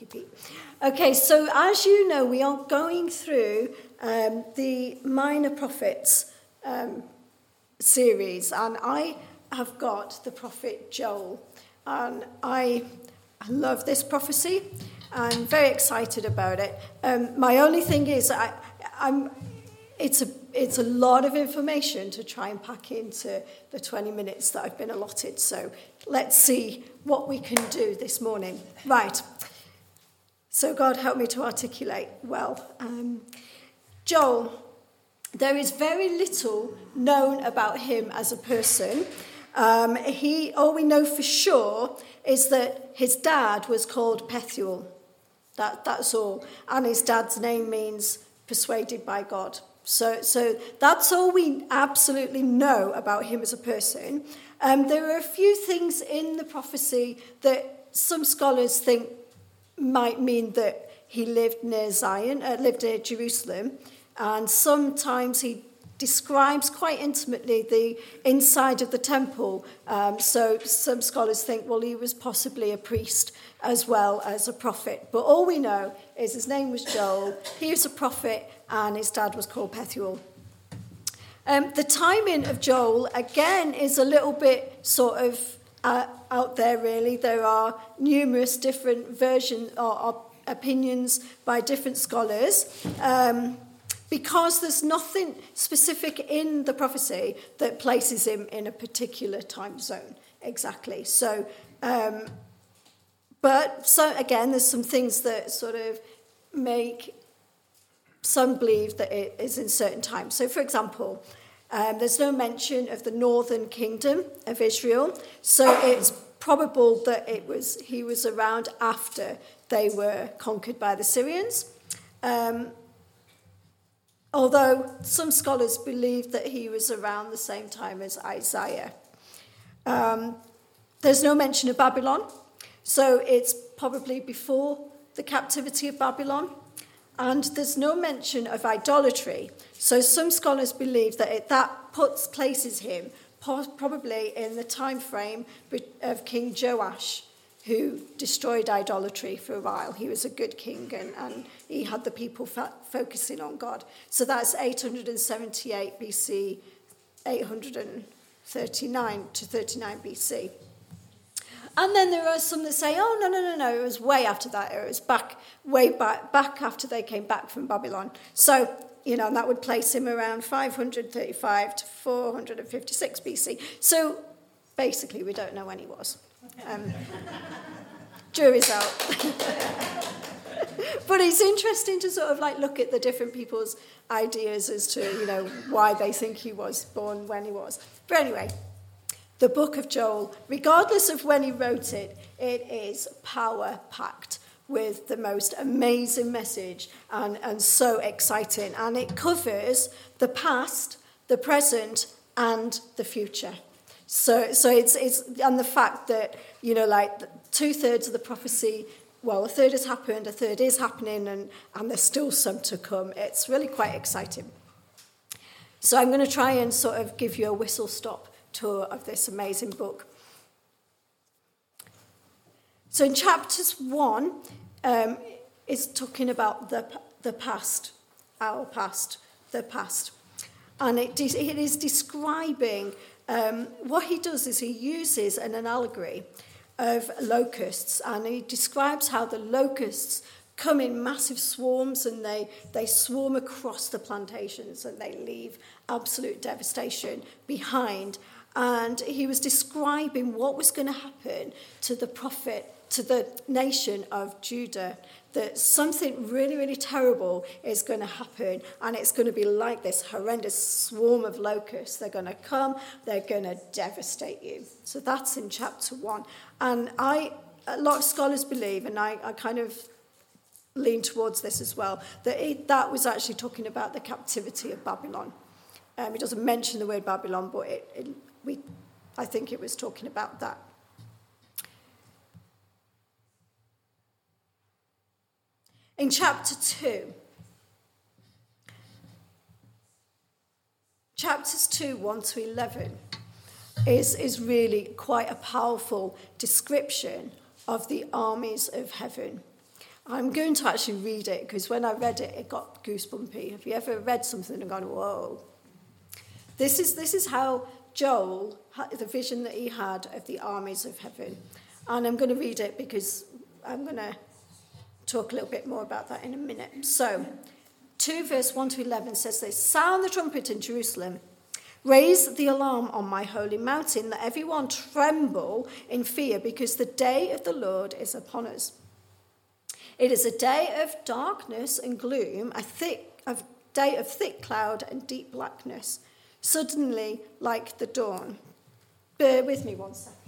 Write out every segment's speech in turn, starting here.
You, Pete. Okay, so as you know, we are going through um, the Minor Prophets um, series, and I have got the prophet Joel. And I, I love this prophecy. I'm very excited about it. Um, my only thing is, I, I'm, it's, a, it's a lot of information to try and pack into the 20 minutes that I've been allotted. So let's see what we can do this morning. Right. So, God, help me to articulate well. Um, Joel, there is very little known about him as a person. Um, he, all we know for sure is that his dad was called Pethuel. That, that's all. And his dad's name means persuaded by God. So, so that's all we absolutely know about him as a person. Um, there are a few things in the prophecy that some scholars think might mean that he lived near Zion, uh, lived near Jerusalem, and sometimes he describes quite intimately the inside of the temple. Um, so some scholars think, well, he was possibly a priest as well as a prophet. But all we know is his name was Joel, he was a prophet, and his dad was called Pethuel. Um, the timing of Joel, again, is a little bit sort of uh, out there, really. There are numerous different versions or, or opinions by different scholars. Um, because there's nothing specific in the prophecy that places him in a particular time zone exactly. So, um, but so again, there's some things that sort of make some believe that it is in certain times. So, for example, um, there's no mention of the northern kingdom of Israel, so it's probable that it was he was around after they were conquered by the Syrians. Um, although some scholars believe that he was around the same time as Isaiah. Um, there's no mention of Babylon, so it's probably before the captivity of Babylon. And there's no mention of idolatry. So some scholars believe that it, that puts places him probably in the time frame of King Joash, who destroyed idolatry for a while. He was a good king and, and he had the people fa- focusing on God. So that's 878 BC, 839 to 39 BC. And then there are some that say, oh, no, no, no, no, it was way after that. It was back, way back, back after they came back from Babylon. So, you know, that would place him around 535 to 456 BC. So basically, we don't know when he was. Um, jury's out. but it's interesting to sort of like look at the different people's ideas as to, you know, why they think he was born when he was. But anyway, the book of Joel, regardless of when he wrote it, it is power packed with the most amazing message and, and so exciting. And it covers the past, the present, and the future. So, so it's, it's, and the fact that, you know, like two thirds of the prophecy, well, a third has happened, a third is happening, and, and there's still some to come. It's really quite exciting. So I'm going to try and sort of give you a whistle stop tour of this amazing book. So in chapters one, um, it's talking about the, the past, our past, the past. And it, de- it is describing um, what he does is he uses an allegory of locusts and he describes how the locusts come in massive swarms and they, they swarm across the plantations and they leave absolute devastation behind. And he was describing what was going to happen to the prophet, to the nation of Judah that something really, really terrible is going to happen, and it's going to be like this horrendous swarm of locusts. They're going to come, they're going to devastate you. So that's in chapter one. And I, a lot of scholars believe, and I, I kind of lean towards this as well, that it, that was actually talking about the captivity of Babylon. Um, it doesn't mention the word Babylon, but it, it, we, I think it was talking about that. In chapter 2, chapters 2, 1 to 11, is, is really quite a powerful description of the armies of heaven. I'm going to actually read it because when I read it, it got goosebumpy. Have you ever read something and gone, whoa? This is, this is how Joel, the vision that he had of the armies of heaven. And I'm going to read it because I'm going to talk a little bit more about that in a minute. So, 2 verse 1 to 11 says this Sound the trumpet in Jerusalem. Raise the alarm on my holy mountain, that everyone tremble in fear, because the day of the Lord is upon us. It is a day of darkness and gloom, a thick a day of thick cloud and deep blackness, suddenly like the dawn. Bear with me one second.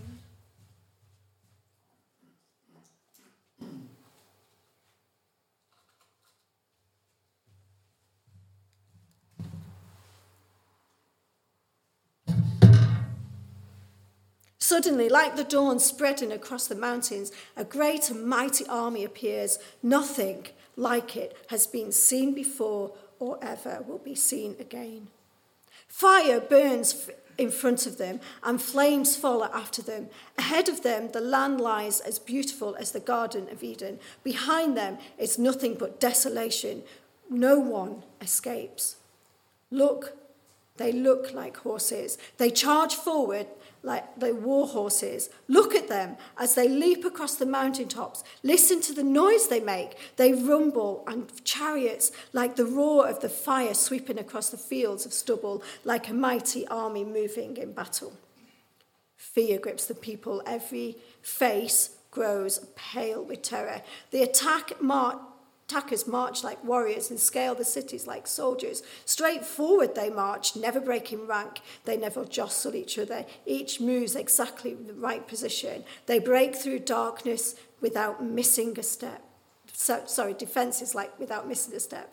Suddenly, like the dawn spreading across the mountains, a great and mighty army appears. Nothing like it has been seen before or ever will be seen again. Fire burns in front of them, and flames follow after them. Ahead of them, the land lies as beautiful as the Garden of Eden. Behind them is nothing but desolation. No one escapes. Look, they look like horses. They charge forward like the war horses. Look at them as they leap across the mountaintops. Listen to the noise they make. They rumble and chariots like the roar of the fire sweeping across the fields of stubble, like a mighty army moving in battle. Fear grips the people. Every face grows pale with terror. The attack mar- Attackers march like warriors and scale the cities like soldiers. Straight forward they march, never breaking rank. They never jostle each other. Each moves exactly the right position. They break through darkness without missing a step. So, sorry, defenses like without missing a step.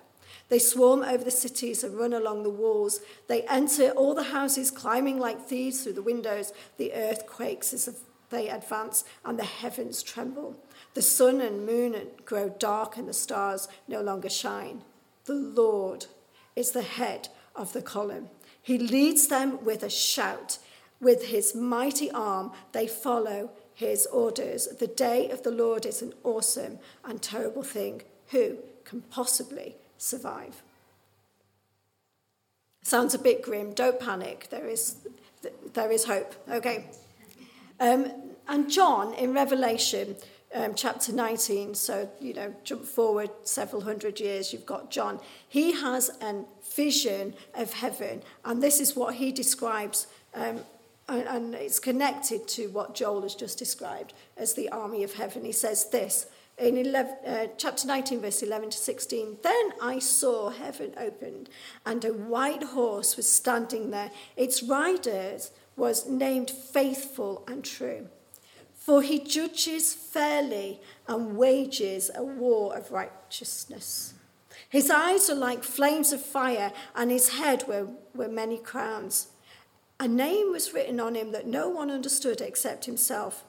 They swarm over the cities and run along the walls. They enter all the houses, climbing like thieves through the windows. The earth quakes as they advance, and the heavens tremble. The sun and moon grow dark and the stars no longer shine. The Lord is the head of the column. He leads them with a shout. With his mighty arm, they follow his orders. The day of the Lord is an awesome and terrible thing. Who can possibly survive? Sounds a bit grim. Don't panic. There is, there is hope. Okay. Um, and John in Revelation um, chapter 19, so, you know, jump forward several hundred years, you've got John. He has a vision of heaven, and this is what he describes, um, and, and it's connected to what Joel has just described as the army of heaven. He says this in 11, uh, chapter 19, verse 11 to 16. Then I saw heaven opened, and a white horse was standing there. Its rider was named Faithful and True for he judges fairly and wages a war of righteousness. His eyes are like flames of fire, and his head were, were many crowns. A name was written on him that no one understood except himself.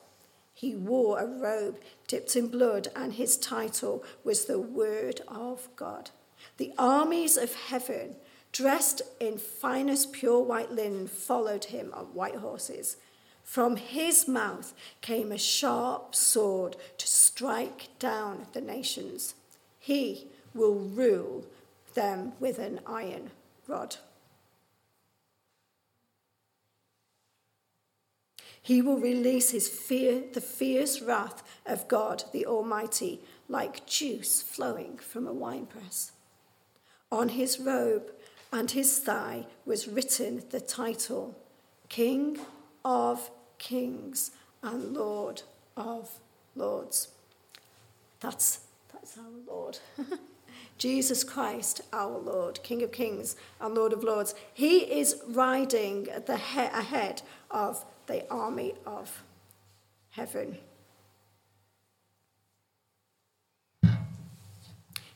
He wore a robe dipped in blood, and his title was the Word of God. The armies of heaven, dressed in finest pure white linen, followed him on white horses. From his mouth came a sharp sword to strike down the nations. He will rule them with an iron rod. He will release his fear, the fierce wrath of God the Almighty, like juice flowing from a winepress. On his robe and his thigh was written the title King of kings and Lord of lords. That's, that's our Lord. Jesus Christ, our Lord, King of kings and Lord of lords. He is riding the he- ahead of the army of heaven.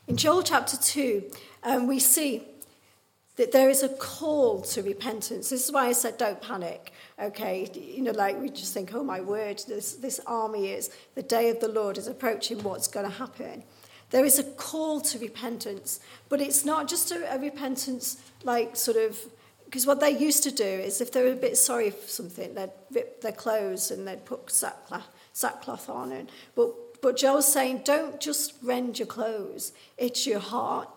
In Joel chapter 2, um, we see that there is a call to repentance. This is why I said don't panic. Okay, you know, like we just think, oh my word, this, this army is, the day of the Lord is approaching, what's going to happen? There is a call to repentance, but it's not just a, a repentance like sort of, because what they used to do is if they were a bit sorry for something, they'd rip their clothes and they'd put sackcloth, sackcloth on. And, but but Joel's saying, don't just rend your clothes, it's your heart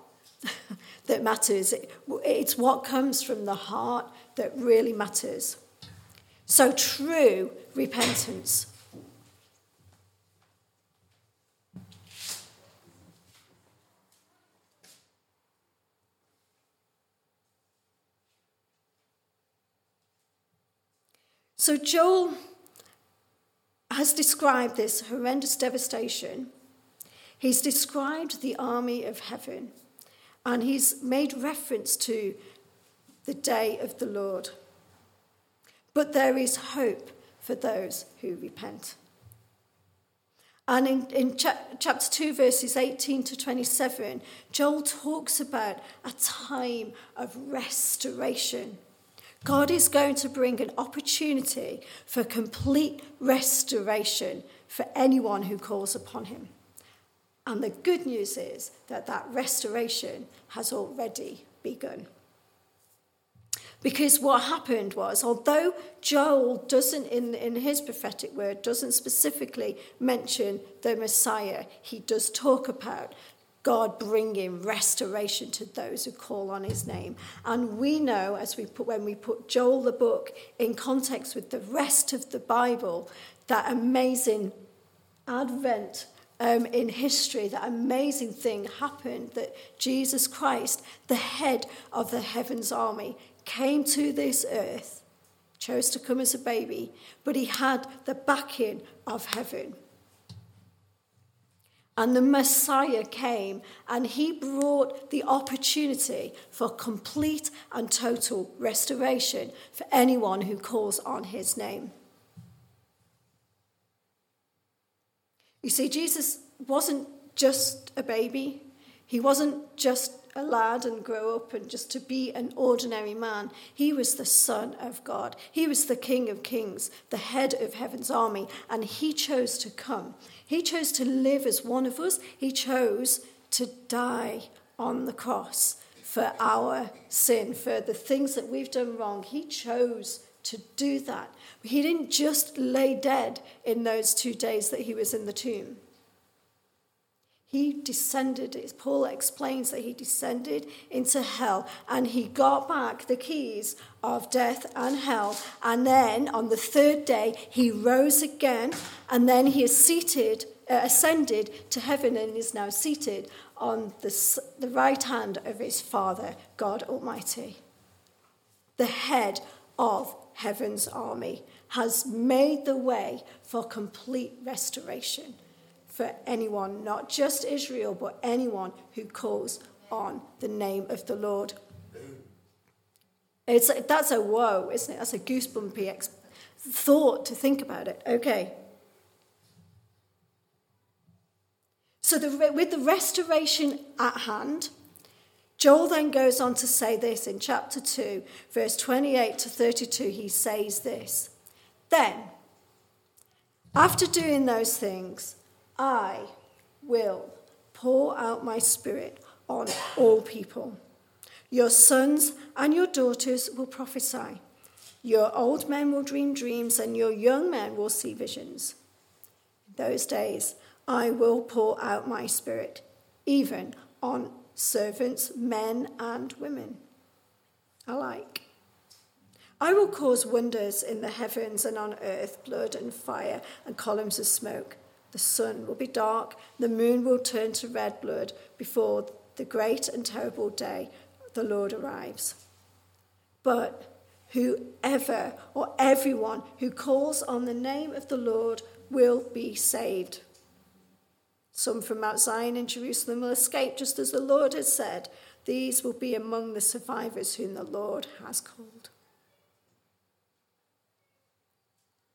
that matters. It's what comes from the heart that really matters. So, true repentance. So, Joel has described this horrendous devastation. He's described the army of heaven, and he's made reference to the day of the Lord. But there is hope for those who repent. And in, in cha- chapter 2, verses 18 to 27, Joel talks about a time of restoration God is going to bring an opportunity for complete restoration for anyone who calls upon him. And the good news is that that restoration has already begun. Because what happened was, although Joel doesn't, in, in his prophetic word, doesn't specifically mention the Messiah, he does talk about God bringing restoration to those who call on his name. And we know, as we put, when we put Joel the book in context with the rest of the Bible, that amazing advent um, in history, that amazing thing happened that Jesus Christ, the head of the heavens army, came to this earth, chose to come as a baby, but he had the backing of heaven. And the Messiah came and he brought the opportunity for complete and total restoration for anyone who calls on his name. You see, Jesus wasn't just a baby, he wasn't just a lad and grow up and just to be an ordinary man. He was the Son of God. He was the King of Kings, the head of heaven's army, and he chose to come. He chose to live as one of us. He chose to die on the cross for our sin, for the things that we've done wrong. He chose to do that. He didn't just lay dead in those two days that he was in the tomb. He descended, as Paul explains that he descended into hell and he got back the keys of death and hell. And then on the third day, he rose again and then he is seated, uh, ascended to heaven and is now seated on the, the right hand of his Father, God Almighty. The head of heaven's army has made the way for complete restoration for anyone, not just Israel, but anyone who calls on the name of the Lord. It's, that's a whoa, isn't it? That's a goosebumpy ex- thought to think about it. Okay. So, the, with the restoration at hand, Joel then goes on to say this in chapter 2, verse 28 to 32. He says this Then, after doing those things, I will pour out my spirit on all people. Your sons and your daughters will prophesy. Your old men will dream dreams, and your young men will see visions. In those days, I will pour out my spirit, even on servants, men and women alike. I will cause wonders in the heavens and on earth, blood and fire and columns of smoke. The sun will be dark, the moon will turn to red blood before the great and terrible day the Lord arrives. But whoever or everyone who calls on the name of the Lord will be saved. Some from Mount Zion in Jerusalem will escape, just as the Lord has said. These will be among the survivors whom the Lord has called.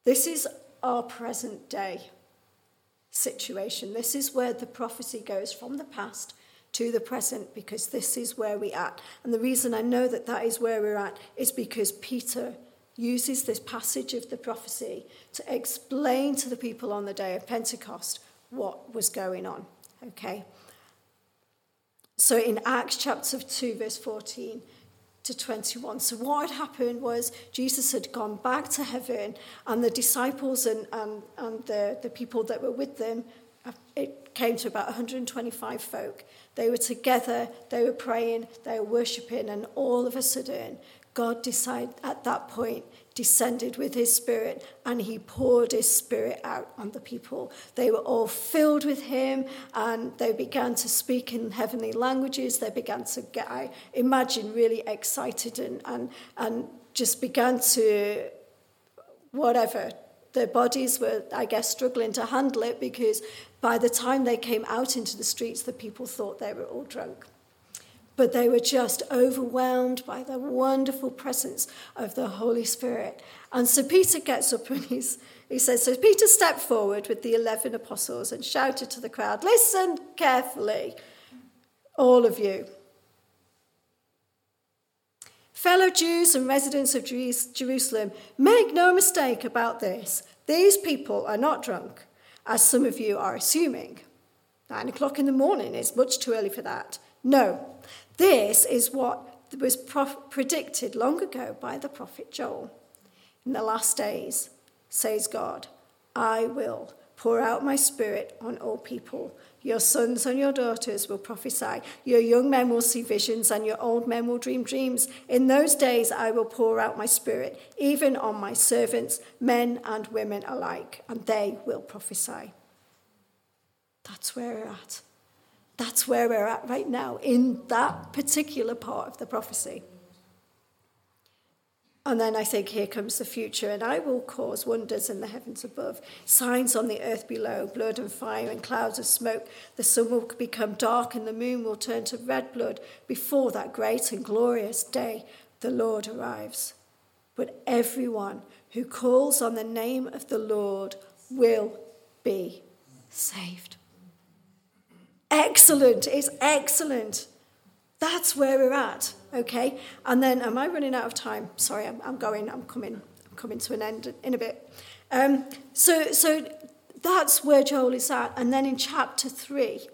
This is our present day situation. This is where the prophecy goes from the past to the present because this is where we're at. And the reason I know that that is where we're at is because Peter uses this passage of the prophecy to explain to the people on the day of Pentecost what was going on. Okay? So in Acts chapter 2, verse 14, to 21. So, what had happened was Jesus had gone back to heaven, and the disciples and, and, and the, the people that were with them it came to about 125 folk. They were together, they were praying, they were worshipping, and all of a sudden, God decided at that point descended with his spirit and he poured his spirit out on the people. They were all filled with him and they began to speak in heavenly languages. They began to get, I imagine, really excited and, and, and just began to, whatever, their bodies were, I guess, struggling to handle it because by the time they came out into the streets, the people thought they were all drunk but they were just overwhelmed by the wonderful presence of the Holy Spirit. And so Peter gets up and he's, he says, So Peter stepped forward with the 11 apostles and shouted to the crowd, Listen carefully, all of you. Fellow Jews and residents of Jerusalem, make no mistake about this. These people are not drunk, as some of you are assuming. Nine o'clock in the morning is much too early for that. No, this is what was predicted long ago by the prophet Joel. In the last days, says God, I will pour out my spirit on all people. Your sons and your daughters will prophesy. Your young men will see visions, and your old men will dream dreams. In those days, I will pour out my spirit, even on my servants, men and women alike, and they will prophesy. That's where we're at. That's where we're at right now, in that particular part of the prophecy. And then I think, here comes the future, and I will cause wonders in the heavens above, signs on the earth below, blood and fire and clouds of smoke. The sun will become dark, and the moon will turn to red blood before that great and glorious day the Lord arrives. But everyone who calls on the name of the Lord will be saved. Excellent. It's excellent. That's where we're at. Okay. And then, am I running out of time? Sorry, I'm, I'm going. I'm coming. I'm coming to an end in a bit. Um, so, so that's where Joel is at. And then in chapter three,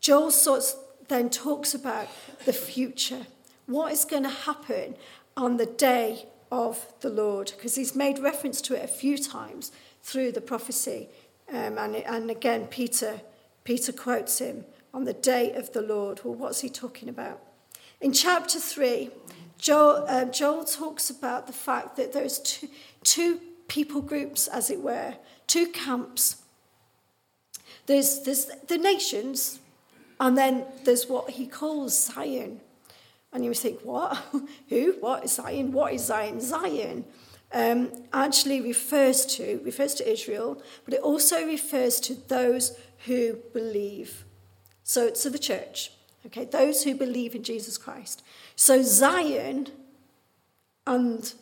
Joel sorts then talks about the future. What is going to happen on the day of the Lord? Because he's made reference to it a few times through the prophecy. Um, and, and again, Peter Peter quotes him on the day of the Lord. Well, what's he talking about? In chapter 3, Joel, uh, Joel talks about the fact that there's two, two people groups, as it were, two camps. There's, there's the nations, and then there's what he calls Zion. And you think, what? Who? What is Zion? What is Zion? Zion um, actually refers to refers to Israel, but it also refers to those who believe. So, it's to the church, okay, those who believe in Jesus Christ. So, Zion and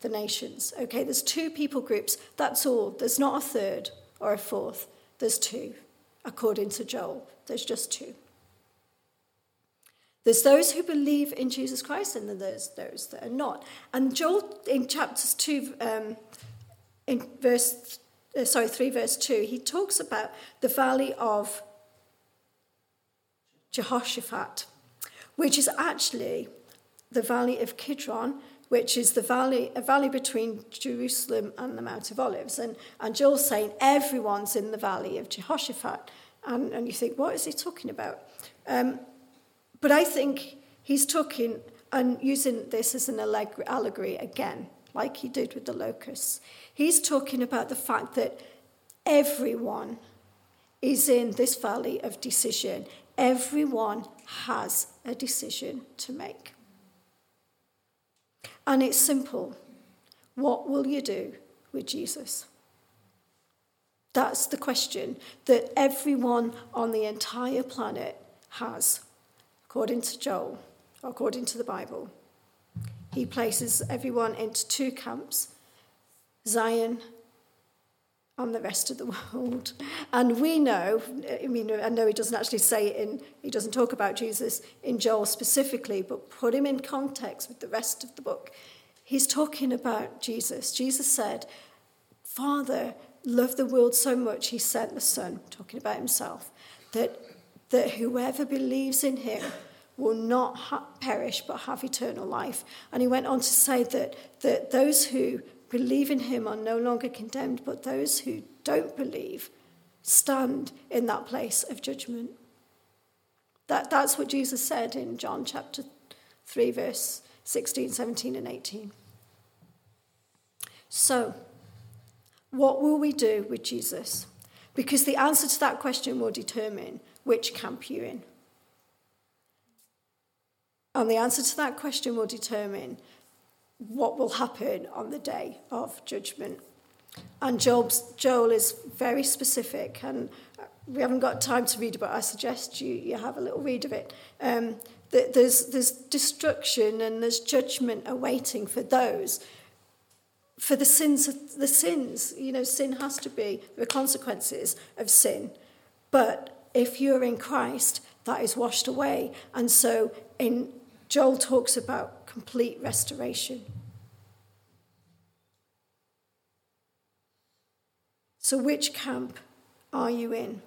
the nations, okay, there's two people groups. That's all. There's not a third or a fourth, there's two, according to Joel. There's just two. There's those who believe in Jesus Christ, and then there's those that are not. And Joel, in chapters 2, um, in verse uh, sorry, 3 verse 2, he talks about the valley of Jehoshaphat, which is actually the valley of Kidron, which is the valley, a valley between Jerusalem and the Mount of Olives. And, and Joel's saying everyone's in the valley of Jehoshaphat. And, and you think, what is he talking about? Um, but I think he's talking and using this as an allegory again, like he did with the locusts. He's talking about the fact that everyone is in this valley of decision. Everyone has a decision to make. And it's simple. What will you do with Jesus? That's the question that everyone on the entire planet has, according to Joel, according to the Bible. He places everyone into two camps Zion on the rest of the world. And we know, I mean, I know he doesn't actually say it in, he doesn't talk about Jesus in Joel specifically, but put him in context with the rest of the book. He's talking about Jesus. Jesus said, Father loved the world so much, he sent the Son, talking about himself, that, that whoever believes in him will not ha- perish but have eternal life. And he went on to say that, that those who believe in him are no longer condemned, but those who don't believe stand in that place of judgment. That, that's what Jesus said in John chapter 3, verse 16, 17, and 18. So, what will we do with Jesus? Because the answer to that question will determine which camp you're in. And the answer to that question will determine what will happen on the day of judgment. And Job's, Joel is very specific, and we haven't got time to read but I suggest you, you have a little read of it. Um, there's, there's destruction and there's judgment awaiting for those for the sins of the sins you know sin has to be the consequences of sin but if you're in christ that is washed away and so in joel talks about complete restoration So, which camp are you in?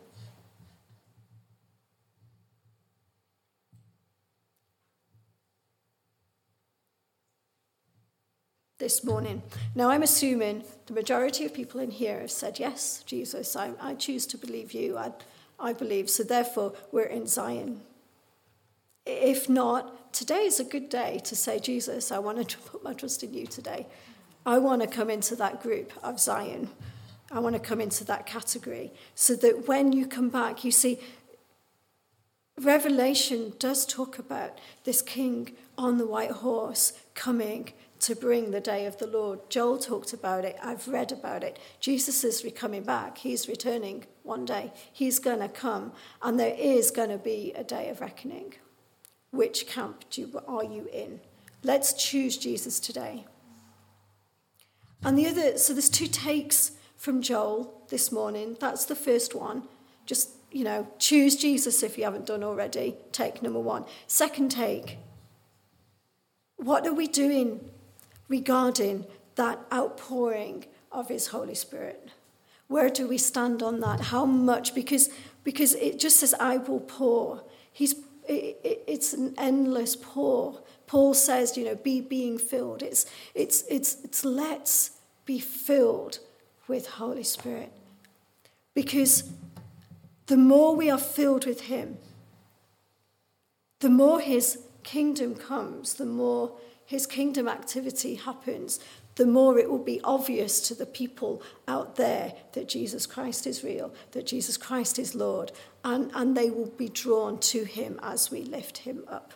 This morning. Now, I'm assuming the majority of people in here have said, Yes, Jesus, I, I choose to believe you. I, I believe. So, therefore, we're in Zion. If not, today is a good day to say, Jesus, I want to put my trust in you today. I want to come into that group of Zion. I want to come into that category so that when you come back, you see, Revelation does talk about this king on the white horse coming to bring the day of the Lord. Joel talked about it. I've read about it. Jesus is coming back. He's returning one day. He's going to come, and there is going to be a day of reckoning. Which camp are you in? Let's choose Jesus today. And the other, so there's two takes from Joel this morning. That's the first one. Just, you know, choose Jesus if you haven't done already. Take number one. Second take. What are we doing regarding that outpouring of His Holy Spirit? Where do we stand on that? How much? Because, because it just says, I will pour. He's, it's an endless pour. Paul says, you know, be being filled. It's, it's, it's, it's let's be filled with Holy Spirit. Because the more we are filled with Him, the more His kingdom comes, the more His kingdom activity happens, the more it will be obvious to the people out there that Jesus Christ is real, that Jesus Christ is Lord, and, and they will be drawn to Him as we lift Him up.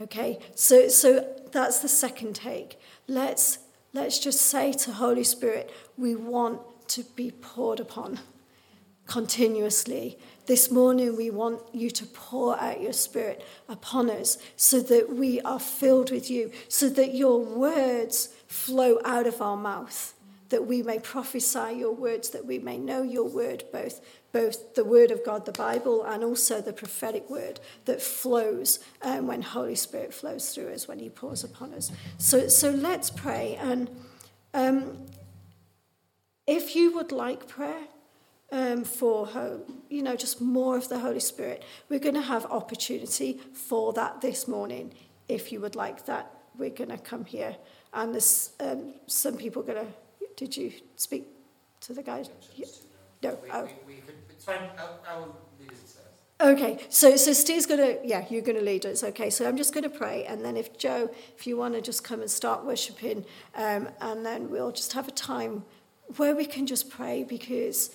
Okay, so, so that's the second take. Let's Let's just say to Holy Spirit, we want to be poured upon continuously. This morning, we want you to pour out your Spirit upon us so that we are filled with you, so that your words flow out of our mouth, that we may prophesy your words, that we may know your word, both, both the word of God, the Bible, and also the prophetic word that flows um, when Holy Spirit flows through us, when he pours upon us. So, so let's pray. And um, if you would like prayer, um, for you know, just more of the Holy Spirit. We're going to have opportunity for that this morning. If you would like that, we're going to come here. And there's um, some people going to. Did you speak to the guys? No. Oh. Okay, so so Steve's gonna yeah, you're gonna lead us. Okay, so I'm just gonna pray, and then if Joe, if you want to just come and start worshiping, um, and then we'll just have a time where we can just pray because,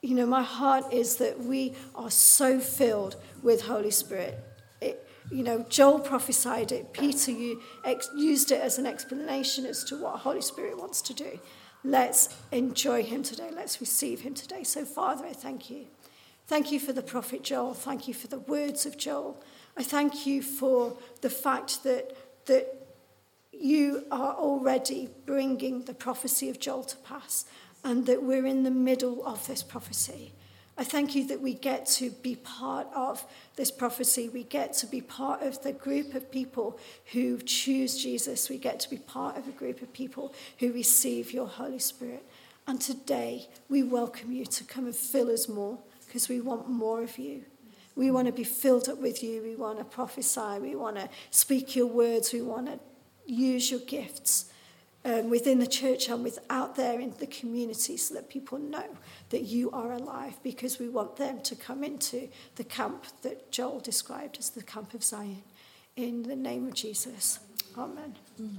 you know, my heart is that we are so filled with Holy Spirit. It, you know, Joel prophesied it. Peter you ex- used it as an explanation as to what Holy Spirit wants to do. Let's enjoy him today. Let's receive him today. So, Father, I thank you. Thank you for the prophet Joel. Thank you for the words of Joel. I thank you for the fact that, that you are already bringing the prophecy of Joel to pass and that we're in the middle of this prophecy. I thank you that we get to be part of this prophecy. We get to be part of the group of people who choose Jesus. We get to be part of a group of people who receive your Holy Spirit. And today, we welcome you to come and fill us more because we want more of you. We want to be filled up with you. We want to prophesy. We want to speak your words. We want to use your gifts um, within the church and with out there in the community so that people know that you are alive because we want them to come into the camp that Joel described as the camp of Zion. In the name of Jesus. Amen. Mm.